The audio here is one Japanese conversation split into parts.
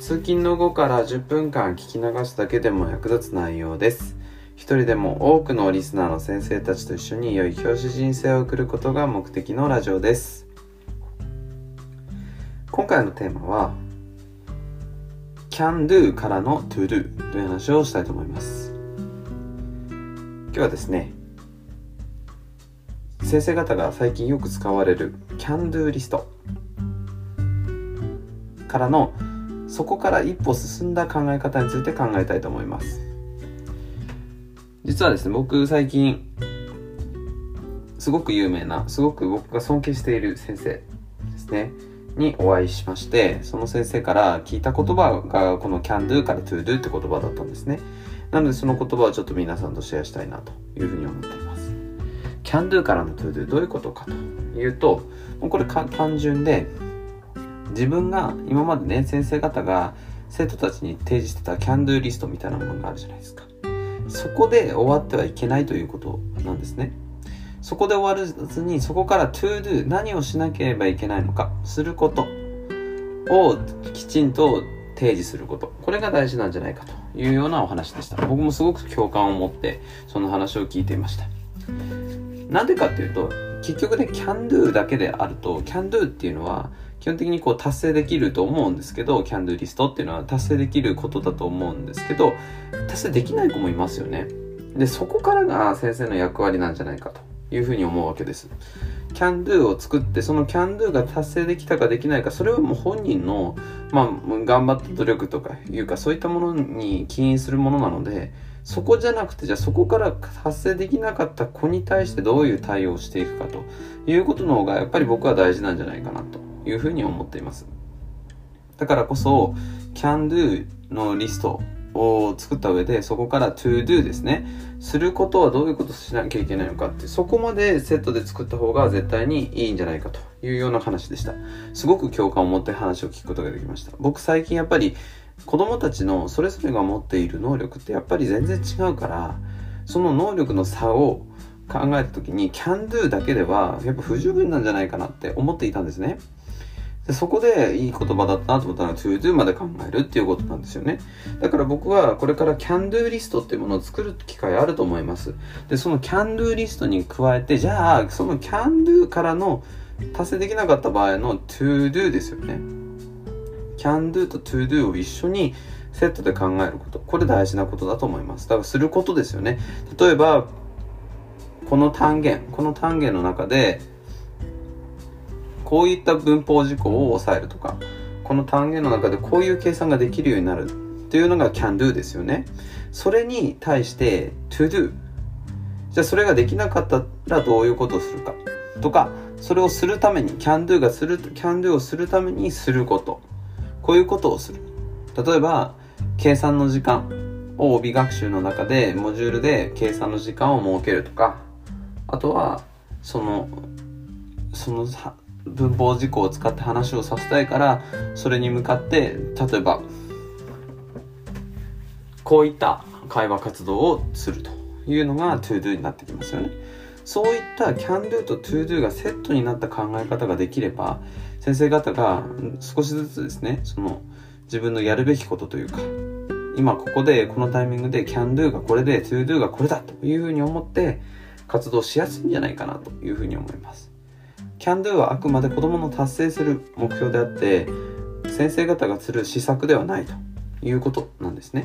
通勤の後から10分間聞き流すだけでも役立つ内容です。一人でも多くのリスナーの先生たちと一緒に良い教師人生を送ることが目的のラジオです。今回のテーマは Can do からの To do という話をしたいと思います。今日はですね先生方が最近よく使われる Can do リストからのそこから一歩進んだ考え方について考えたいと思います。実はですね僕最近すごく有名なすごく僕が尊敬している先生ですねにお会いしましてその先生から聞いた言葉がこの can do から to do って言葉だったんですね。なのでその言葉をちょっと皆さんとシェアしたいなというふうに思っています。can do からの to do どういうことかというともうこれ単純で自分が今までね先生方が生徒たちに提示してたキャンドゥリストみたいなものがあるじゃないですか。そこで終わってはいけないということなんですね。そこで終わらずにそこから to do 何をしなければいけないのかすることをきちんと提示すること。これが大事なんじゃないかというようなお話でした。僕もすごく共感を持ってその話を聞いていました。なんでかっていうと結局ね can do だけであると can do っていうのは基本的にこう達成できると思うんですけど、キャンドゥリストっていうのは達成できることだと思うんですけど、達成できない子もいますよね。で、そこからが先生の役割なんじゃないかというふうに思うわけです。キャンドゥを作って、そのキャンドゥが達成できたかできないか、それはもう本人の、まあ、頑張った努力とかいうか、そういったものに起因するものなので、そこじゃなくて、じゃあそこから達成できなかった子に対してどういう対応をしていくかということの方が、やっぱり僕は大事なんじゃないかなというふうに思っています。だからこそ、can do のリストを作った上で、そこから to do ですね。することはどういうことしなきゃいけないのかって、そこまでセットで作った方が絶対にいいんじゃないかというような話でした。すごく共感を持って話を聞くことができました。僕最近やっぱり子供たちのそれぞれが持っている能力ってやっぱり全然違うから、その能力の差を考えた時に can do だけではやっぱ不十分なんじゃないかなって思っていたんですね。でそこでいい言葉だったなと思ったのは to do まで考えるっていうことなんですよね。だから僕はこれから can do リストっていうものを作る機会あると思います。で、その can do リストに加えて、じゃあその can do からの達成できなかった場合の to do ですよね。can do と to do を一緒にセットで考えること。これ大事なことだと思います。だからすることですよね。例えば、この単元、この単元の中で、こういった文法事項を抑えるとか、この単元の中でこういう計算ができるようになるっていうのが can do ですよね。それに対して to do。じゃあそれができなかったらどういうことをするかとか、それをするために can do がする、can do をするためにすること。こういうことをする。例えば、計算の時間を帯学習の中で、モジュールで計算の時間を設けるとか、あとは、その、その文法事項を使って話をさせたいからそれに向かって例えばこういった会話活動をするというのが ToDo になってきますよね。そういった CanDo と ToDo がセットになった考え方ができれば先生方が少しずつですねその自分のやるべきことというか今ここでこのタイミングで CanDo がこれで ToDo がこれだというふうに思って活動しやすいんじゃないかなというふうに思います。Can do はあくまで子供の達成する目標であって先生方がする施策ではないということなんですね。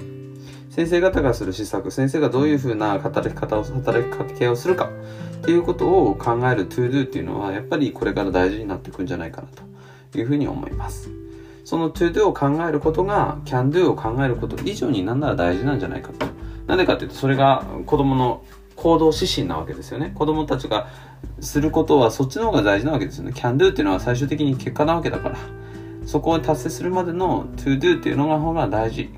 先生方がする施策先生がどういうふうな働き方を働きかけをするかっていうことを考える to do っていうのはやっぱりこれから大事になっていくんじゃないかなというふうに思います。その to do を考えることが can do を考えること以上になんなら大事なんじゃないかと。なんでかっていうとそれが子供の行動指針なわけですよね。子供たちがすることはそっちの方が大事なわけですよね。can do っていうのは最終的に結果なわけだから、そこを達成するまでの to do っていうのが方が大事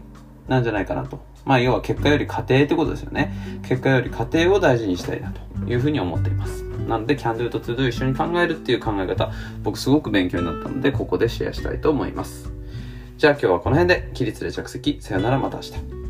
なんじゃないかなと。まあ要は結果より過程ってことですよね。結果より過程を大事にしたいなというふうに思っています。なので Can Do と To Do 一緒に考えるっていう考え方僕すごく勉強になったのでここでシェアしたいと思います。じゃあ今日はこの辺で。起立で着席。さよならまた明日。